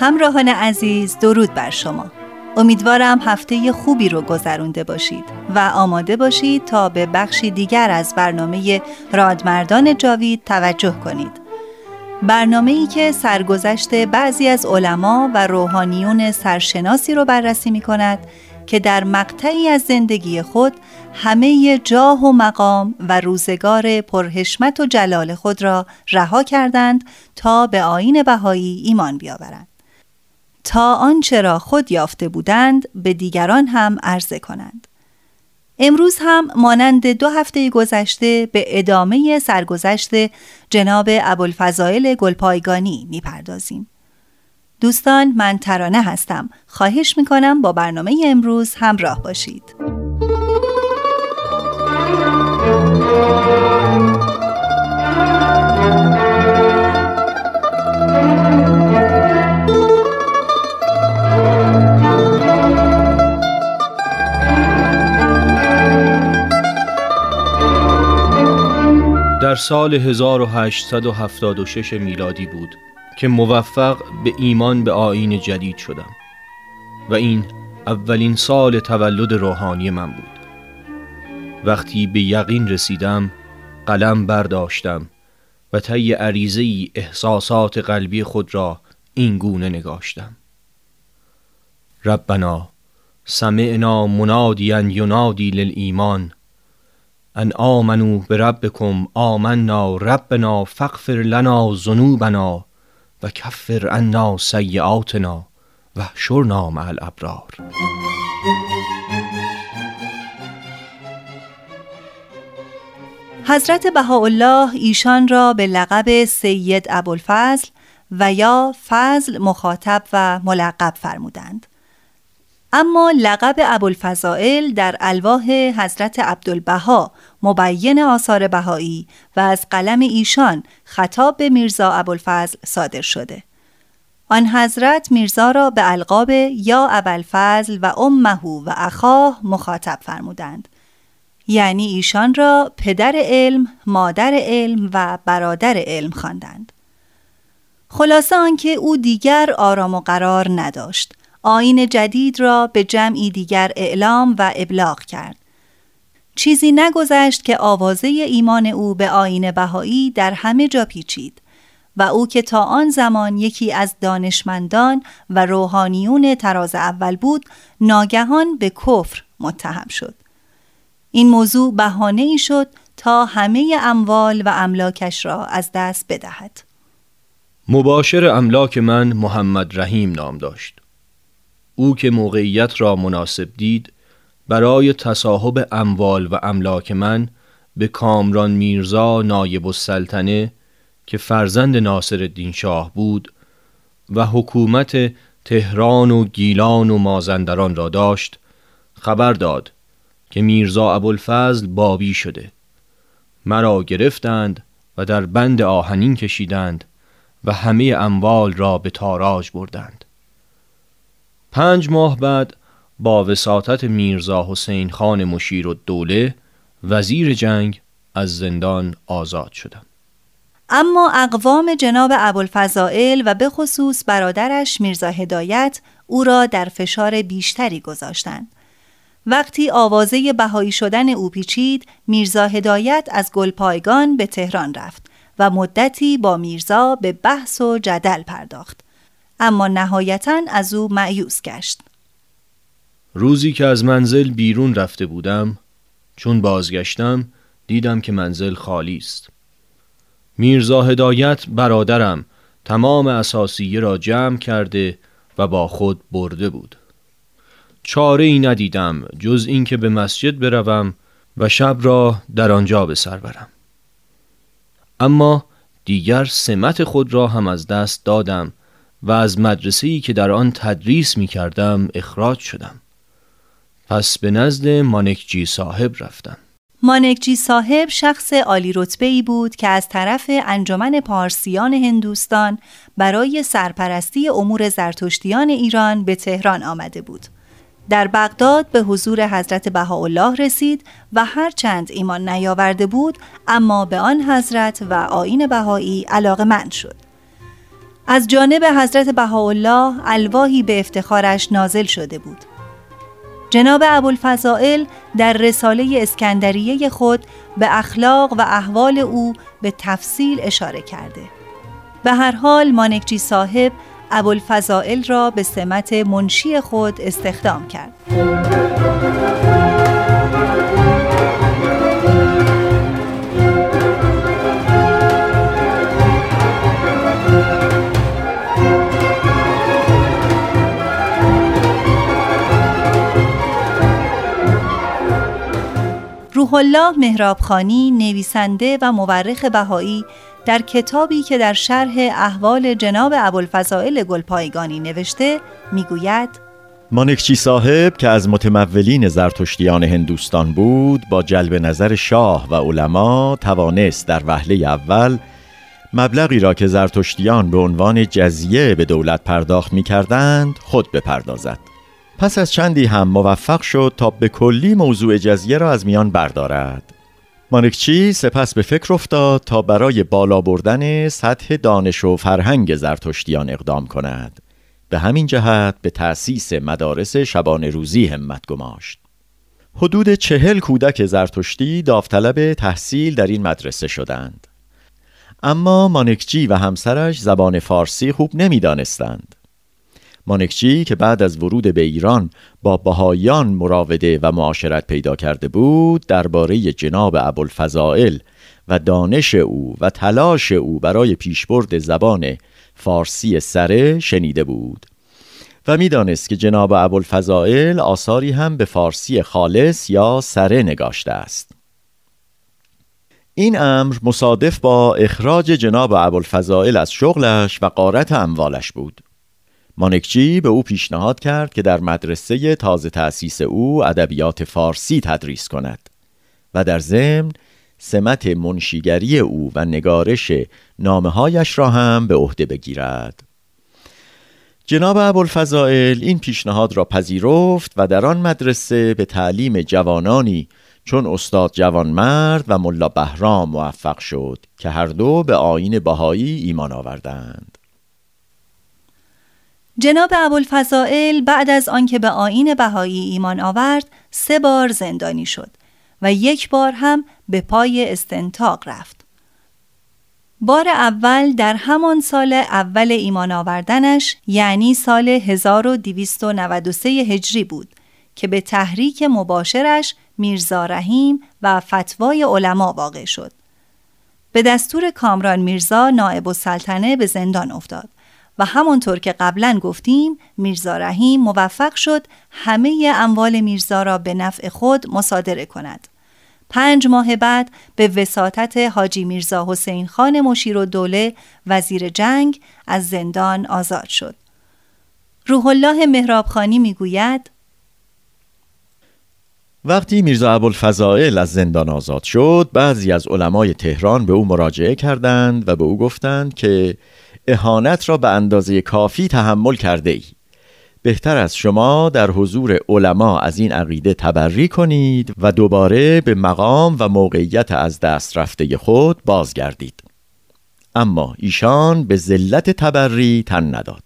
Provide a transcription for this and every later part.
همراهان عزیز درود بر شما امیدوارم هفته خوبی رو گذرونده باشید و آماده باشید تا به بخشی دیگر از برنامه رادمردان جاوید توجه کنید برنامه ای که سرگذشت بعضی از علما و روحانیون سرشناسی رو بررسی می کند که در مقطعی از زندگی خود همه جاه و مقام و روزگار پرهشمت و جلال خود را رها کردند تا به آین بهایی ایمان بیاورند. تا آنچه را خود یافته بودند به دیگران هم عرضه کنند. امروز هم مانند دو هفته گذشته به ادامه سرگذشت جناب ابوالفضائل گلپایگانی می‌پردازیم. دوستان من ترانه هستم. خواهش می‌کنم با برنامه امروز همراه باشید. در سال 1876 میلادی بود که موفق به ایمان به آین جدید شدم و این اولین سال تولد روحانی من بود. وقتی به یقین رسیدم قلم برداشتم و طی عریضه احساسات قلبی خود را این گونه نگاشتم. ربنا سمعنا منادیا ینادی للایمان ان آمنو به ربکم آمنا ربنا فغفر لنا ذنوبنا و کفر عنا سیئاتنا و شرنا مع الابرار. حضرت بهاءالله ایشان را به لقب سید ابوالفضل و یا فضل مخاطب و ملقب فرمودند. اما لقب ابوالفضائل در الواح حضرت عبدالبها مبین آثار بهایی و از قلم ایشان خطاب به میرزا ابوالفضل صادر شده. آن حضرت میرزا را به القاب یا ابوالفضل و امه و اخاه مخاطب فرمودند. یعنی ایشان را پدر علم، مادر علم و برادر علم خواندند. خلاصه آنکه او دیگر آرام و قرار نداشت. آین جدید را به جمعی دیگر اعلام و ابلاغ کرد. چیزی نگذشت که آوازه ایمان او به آین بهایی در همه جا پیچید و او که تا آن زمان یکی از دانشمندان و روحانیون تراز اول بود ناگهان به کفر متهم شد. این موضوع بهانه ای شد تا همه اموال و املاکش را از دست بدهد. مباشر املاک من محمد رحیم نام داشت. او که موقعیت را مناسب دید برای تصاحب اموال و املاک من به کامران میرزا نایب السلطنه که فرزند ناصر الدین شاه بود و حکومت تهران و گیلان و مازندران را داشت خبر داد که میرزا ابوالفضل بابی شده. مرا گرفتند و در بند آهنین کشیدند و همه اموال را به تاراج بردند. پنج ماه بعد با وساطت میرزا حسین خان مشیر و دوله وزیر جنگ از زندان آزاد شدم اما اقوام جناب ابوالفضائل و به خصوص برادرش میرزا هدایت او را در فشار بیشتری گذاشتند. وقتی آوازه بهایی شدن او پیچید، میرزا هدایت از گلپایگان به تهران رفت و مدتی با میرزا به بحث و جدل پرداخت. اما نهایتا از او معیوس گشت. روزی که از منزل بیرون رفته بودم، چون بازگشتم دیدم که منزل خالی است. میرزا هدایت برادرم تمام اساسیه را جمع کرده و با خود برده بود چاره ای ندیدم جز اینکه به مسجد بروم و شب را در آنجا به سر برم اما دیگر سمت خود را هم از دست دادم و از مدرسه ای که در آن تدریس می کردم اخراج شدم پس به نزد مانکجی صاحب رفتم مانکجی صاحب شخص عالی رتبه ای بود که از طرف انجمن پارسیان هندوستان برای سرپرستی امور زرتشتیان ایران به تهران آمده بود. در بغداد به حضور حضرت بهاءالله رسید و هرچند ایمان نیاورده بود اما به آن حضرت و آین بهایی علاقه من شد. از جانب حضرت بهاءالله الواهی به افتخارش نازل شده بود. جناب ابوالفضائل در رساله اسکندریه خود به اخلاق و احوال او به تفصیل اشاره کرده. به هر حال مانکجی صاحب ابوالفضائل را به سمت منشی خود استخدام کرد. روح الله مهرابخانی نویسنده و مورخ بهایی در کتابی که در شرح احوال جناب ابوالفضائل گلپایگانی نوشته می‌گوید مانکچی صاحب که از متمولین زرتشتیان هندوستان بود با جلب نظر شاه و علما توانست در وهله اول مبلغی را که زرتشتیان به عنوان جزیه به دولت پرداخت می کردند خود بپردازد. پس از چندی هم موفق شد تا به کلی موضوع جزیه را از میان بردارد. مانکچی سپس به فکر افتاد تا برای بالا بردن سطح دانش و فرهنگ زرتشتیان اقدام کند. به همین جهت به تأسیس مدارس شبانه روزی همت گماشت. حدود چهل کودک زرتشتی داوطلب تحصیل در این مدرسه شدند. اما مانکچی و همسرش زبان فارسی خوب نمی‌دانستند. مانکچی که بعد از ورود به ایران با بهایان مراوده و معاشرت پیدا کرده بود درباره جناب ابوالفضائل و دانش او و تلاش او برای پیشبرد زبان فارسی سره شنیده بود. و می‌دانست که جناب ابوالفضائل آثاری هم به فارسی خالص یا سره نگاشته است. این امر مصادف با اخراج جناب ابوالفضائل از شغلش و قارت اموالش بود. مانکچی به او پیشنهاد کرد که در مدرسه تازه تأسیس او ادبیات فارسی تدریس کند و در ضمن سمت منشیگری او و نگارش نامههایش را هم به عهده بگیرد. جناب ابوالفضائل این پیشنهاد را پذیرفت و در آن مدرسه به تعلیم جوانانی چون استاد جوانمرد و ملا بهرام موفق شد که هر دو به آین بهایی ایمان آوردند. جناب ابوالفضائل بعد از آنکه به آین بهایی ایمان آورد سه بار زندانی شد و یک بار هم به پای استنتاق رفت. بار اول در همان سال اول ایمان آوردنش یعنی سال 1293 هجری بود که به تحریک مباشرش میرزا رحیم و فتوای علما واقع شد. به دستور کامران میرزا نائب السلطنه به زندان افتاد و همانطور که قبلا گفتیم میرزا رحیم موفق شد همه اموال میرزا را به نفع خود مصادره کند. پنج ماه بعد به وساطت حاجی میرزا حسین خان مشیر و دوله وزیر جنگ از زندان آزاد شد. روح الله مهرابخانی می‌گوید وقتی میرزا ابوالفضائل از زندان آزاد شد بعضی از علمای تهران به او مراجعه کردند و به او گفتند که اهانت را به اندازه کافی تحمل کرده ای. بهتر از شما در حضور علما از این عقیده تبری کنید و دوباره به مقام و موقعیت از دست رفته خود بازگردید. اما ایشان به ذلت تبری تن نداد.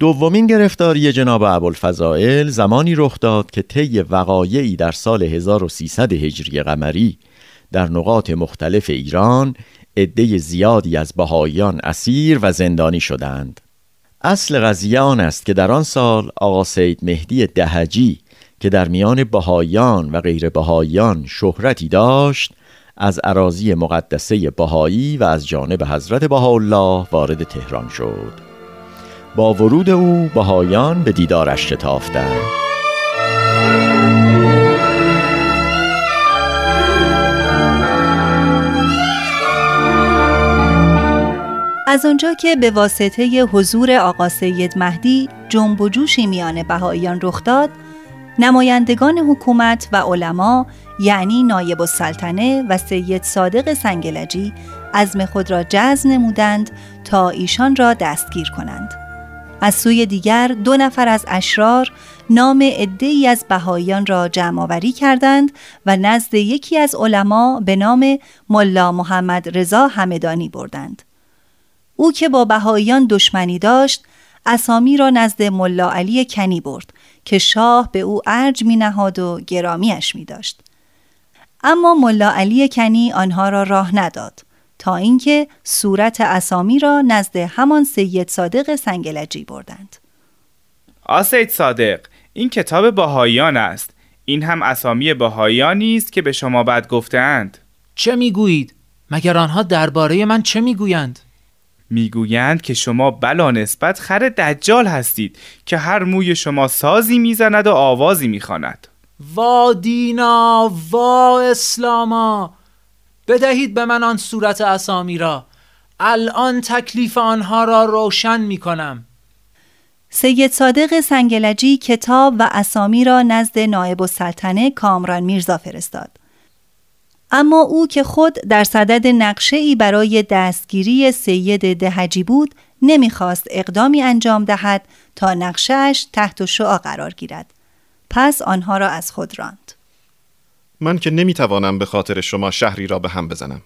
دومین گرفتاری جناب ابوالفضائل زمانی رخ داد که طی وقایعی در سال 1300 هجری قمری در نقاط مختلف ایران عده زیادی از بهاییان اسیر و زندانی شدند. اصل قضیه آن است که در آن سال آقا سید مهدی دهجی که در میان بهاییان و غیر بهاییان شهرتی داشت از عراضی مقدسه بهایی و از جانب حضرت بهاءالله وارد تهران شد. با ورود او بهایان به دیدارش شتافتند. از آنجا که به واسطه حضور آقا سید مهدی جنب و جوشی میان بهاییان رخ داد نمایندگان حکومت و علما یعنی نایب السلطنه و سید صادق سنگلجی عزم خود را جزم نمودند تا ایشان را دستگیر کنند. از سوی دیگر دو نفر از اشرار نام عدهای از بهاییان را جمع آوری کردند و نزد یکی از علما به نام ملا محمد رضا همدانی بردند. او که با بهاییان دشمنی داشت اسامی را نزد ملا علی کنی برد که شاه به او ارج می نهاد و گرامیش می داشت. اما ملا علی کنی آنها را راه نداد تا اینکه صورت اسامی را نزد همان سید صادق سنگلجی بردند. آ سید صادق این کتاب باهایان است این هم اسامی باهایانی است که به شما بد گفتند چه می‌گویید مگر آنها درباره من چه می‌گویند می‌گویند که شما بلا نسبت خر دجال هستید که هر موی شما سازی می‌زند و آوازی می‌خواند. وا دینا وا اسلاما. بدهید به من آن صورت اسامی را. الان تکلیف آنها را روشن می کنم سید صادق سنگلجی کتاب و اسامی را نزد نایب السلطنه کامران میرزا فرستاد. اما او که خود در صدد نقشه ای برای دستگیری سید دهجی بود نمی‌خواست اقدامی انجام دهد تا نقشهش تحت شعا قرار گیرد. پس آنها را از خود راند. من که نمی‌توانم به خاطر شما شهری را به هم بزنم.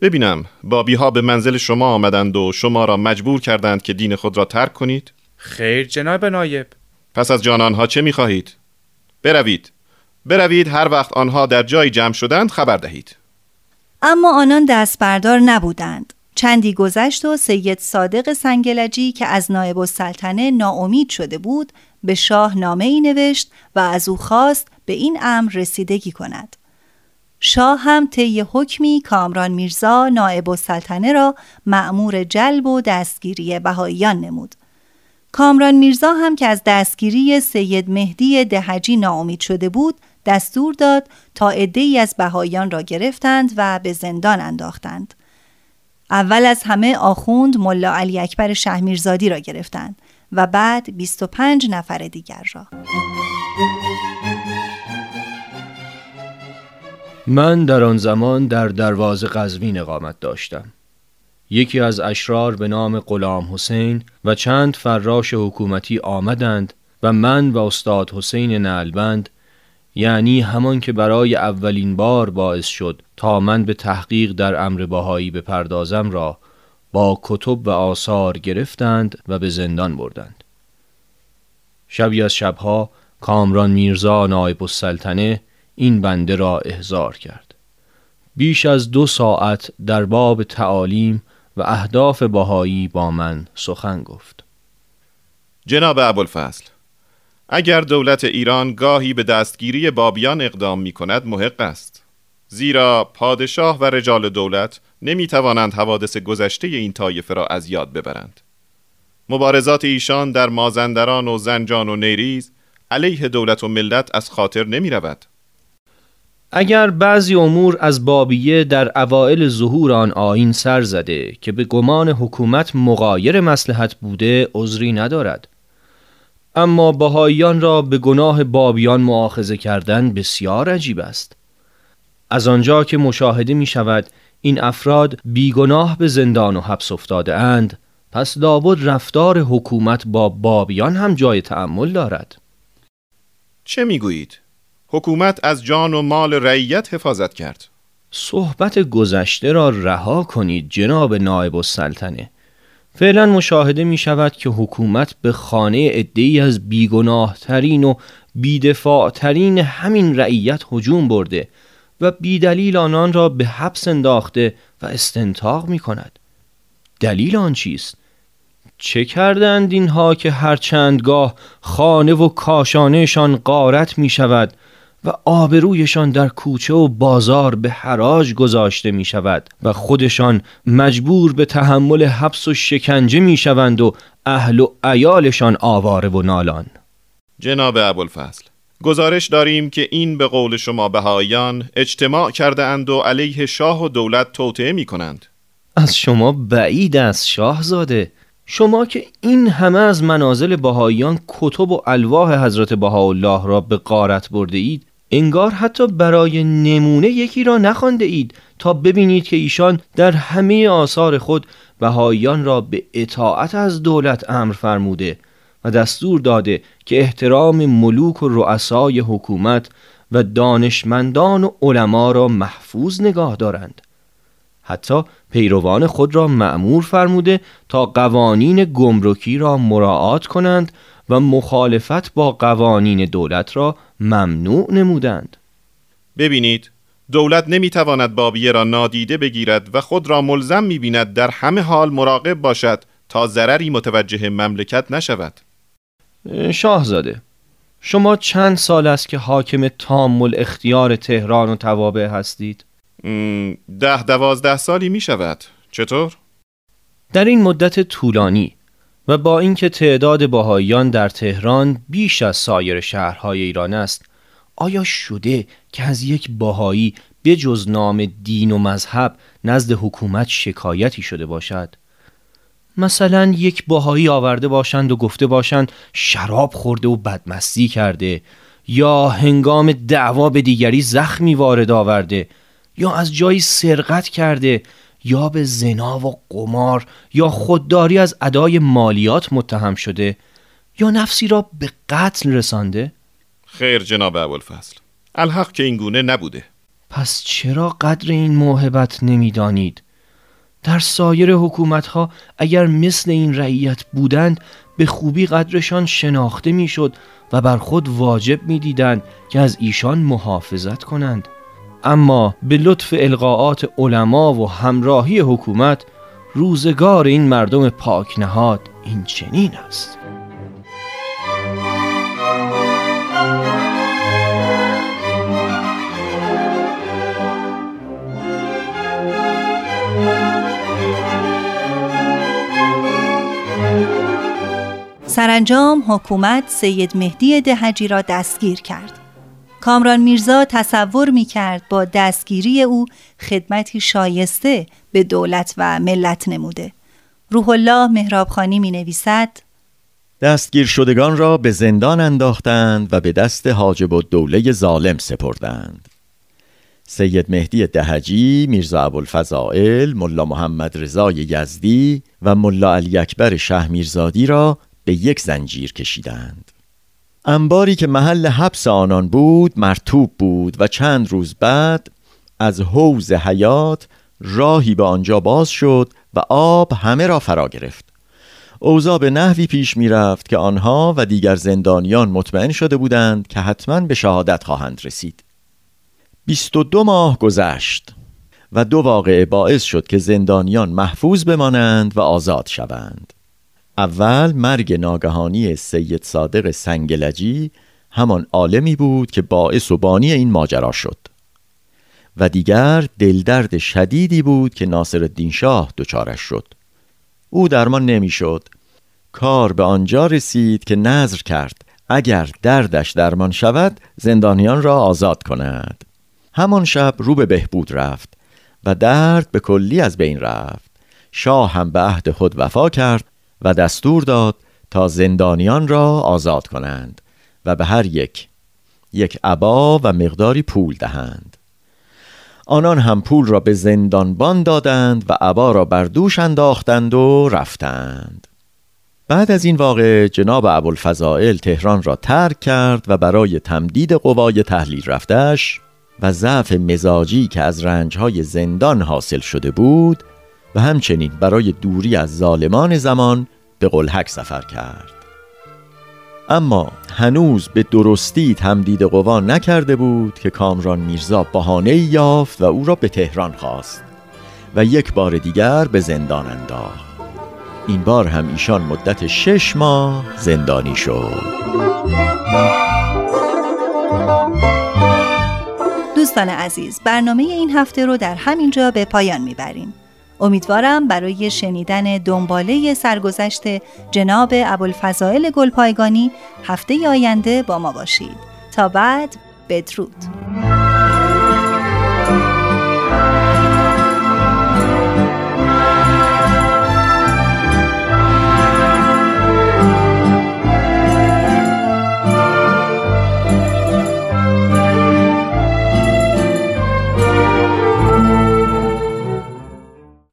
ببینم بابی ها به منزل شما آمدند و شما را مجبور کردند که دین خود را ترک کنید؟ خیر جناب نایب. پس از جان آنها چه می‌خواهید؟ بروید. بروید هر وقت آنها در جای جمع شدند خبر دهید اما آنان دست بردار نبودند چندی گذشت و سید صادق سنگلجی که از نایب السلطنه ناامید شده بود به شاه نامه ای نوشت و از او خواست به این امر رسیدگی کند. شاه هم طی حکمی کامران میرزا نائب السلطنه را مأمور جلب و دستگیری بهاییان نمود. کامران میرزا هم که از دستگیری سید مهدی دهجی ناامید شده بود دستور داد تا عدهای از بهاییان را گرفتند و به زندان انداختند. اول از همه آخوند ملا علی اکبر شهمیرزادی را گرفتند و بعد 25 نفر دیگر را. من در آن زمان در دروازه قزوین اقامت داشتم. یکی از اشرار به نام غلام حسین و چند فراش حکومتی آمدند و من و استاد حسین نلبند یعنی همان که برای اولین بار باعث شد تا من به تحقیق در امر باهایی بپردازم را با کتب و آثار گرفتند و به زندان بردند. شبی از شبها کامران میرزا نایب السلطنه این بنده را احضار کرد. بیش از دو ساعت در باب تعالیم و اهداف باهایی با من سخن گفت. جناب ابوالفضل اگر دولت ایران گاهی به دستگیری بابیان اقدام می کند محق است. زیرا پادشاه و رجال دولت نمی توانند حوادث گذشته این طایفه را از یاد ببرند. مبارزات ایشان در مازندران و زنجان و نیریز علیه دولت و ملت از خاطر نمی رود اگر بعضی امور از بابیه در اوائل ظهور آن آین سر زده که به گمان حکومت مغایر مسلحت بوده عذری ندارد. اما بهاییان را به گناه بابیان معاخذه کردن بسیار عجیب است. از آنجا که مشاهده می شود این افراد بیگناه به زندان و حبس افتاده اند پس لابد رفتار حکومت با بابیان هم جای تأمل دارد. چه می‌گویید؟ حکومت از جان و مال رعیت حفاظت کرد. صحبت گذشته را رها کنید جناب نایب السلطنه. فعلا مشاهده می شود که حکومت به خانه ادهی از بیگناه ترین و بیدفاع ترین همین رعیت هجوم برده و بیدلیل آنان را به حبس انداخته و استنتاق می کند دلیل آن چیست؟ چه کردند اینها که هر چندگاه خانه و کاشانهشان قارت می شود و آبرویشان در کوچه و بازار به حراج گذاشته می شود و خودشان مجبور به تحمل حبس و شکنجه می شوند و اهل و ایالشان آواره و نالان. جناب ابوالفضل گزارش داریم که این به قول شما بهایان اجتماع کرده اند و علیه شاه و دولت توطعه می کنند از شما بعید است شاهزاده. شما که این همه از منازل بهاییان کتب و الواح حضرت بهاءالله را به قارت برده اید انگار حتی برای نمونه یکی را نخوانده اید تا ببینید که ایشان در همه آثار خود بهاییان را به اطاعت از دولت امر فرموده و دستور داده که احترام ملوک و رؤسای حکومت و دانشمندان و علما را محفوظ نگاه دارند. حتی پیروان خود را معمور فرموده تا قوانین گمرکی را مراعات کنند و مخالفت با قوانین دولت را ممنوع نمودند ببینید دولت نمی‌تواند بابیه را نادیده بگیرد و خود را ملزم می‌بیند در همه حال مراقب باشد تا ضرری متوجه مملکت نشود شاهزاده شما چند سال است که حاکم تامل اختیار تهران و توابع هستید؟ ده دوازده سالی می شود چطور؟ در این مدت طولانی و با اینکه تعداد باهایان در تهران بیش از سایر شهرهای ایران است آیا شده که از یک باهایی جز نام دین و مذهب نزد حکومت شکایتی شده باشد؟ مثلا یک باهایی آورده باشند و گفته باشند شراب خورده و بدمستی کرده یا هنگام دعوا به دیگری زخمی وارد آورده یا از جایی سرقت کرده یا به زنا و قمار یا خودداری از ادای مالیات متهم شده یا نفسی را به قتل رسانده؟ خیر جناب ابوالفضل الحق که این گونه نبوده پس چرا قدر این موهبت نمی‌دانید؟ در سایر حکومت ها اگر مثل این رعیت بودند به خوبی قدرشان شناخته می‌شد و بر خود واجب می‌دیدند که از ایشان محافظت کنند اما به لطف القاعات علما و همراهی حکومت روزگار این مردم پاک نهاد این چنین است. سرانجام حکومت سید مهدی دهجی را دستگیر کرد. کامران میرزا تصور می کرد با دستگیری او خدمتی شایسته به دولت و ملت نموده. روح الله مهرابخانی می نویسد دستگیر شدگان را به زندان انداختند و به دست حاجب و دوله ظالم سپردند. سید مهدی دهجی، میرزا ابوالفضائل، ملا محمد رضای یزدی و ملا علی اکبر شه میرزادی را به یک زنجیر کشیدند. انباری که محل حبس آنان بود مرتوب بود و چند روز بعد از حوز حیات راهی به آنجا باز شد و آب همه را فرا گرفت. اوضاع به نحوی پیش می رفت که آنها و دیگر زندانیان مطمئن شده بودند که حتما به شهادت خواهند رسید. بیست و دو ماه گذشت و دو واقعه باعث شد که زندانیان محفوظ بمانند و آزاد شوند. اول مرگ ناگهانی سید صادق سنگلجی همان عالمی بود که باعث و بانی این ماجرا شد. و دیگر دلدرد شدیدی بود که ناصر الدین شاه دچارش شد. او درمان نمی‌شد. کار به آنجا رسید که نظر کرد اگر دردش درمان شود زندانیان را آزاد کند. همان شب رو به بهبود رفت و درد به کلی از بین رفت. شاه هم به عهد خود وفا کرد و دستور داد تا زندانیان را آزاد کنند و به هر یک یک عبا و مقداری پول دهند. آنان هم پول را به زندانبان دادند و عبا را بر دوش انداختند و رفتند. بعد از این واقع جناب ابوالفضائل تهران را ترک کرد و برای تمدید قوای تحلیل رفتش و ضعف مزاجی که از رنجهای زندان حاصل شده بود و همچنین برای دوری از ظالمان زمان به قلحک سفر کرد. اما هنوز به درستی تمدید قوا نکرده بود که کامران میرزا بهانه یافت و او را به تهران خواست و یک بار دیگر به زندان انداخت. این بار هم ایشان مدت شش ماه زندانی شد. دوستان عزیز برنامه این هفته رو در همین جا به پایان می‌بریم. امیدوارم برای شنیدن دنباله سرگذشت جناب ابوالفضائل گلپایگانی هفته آینده با ما باشید. تا بعد بدرود.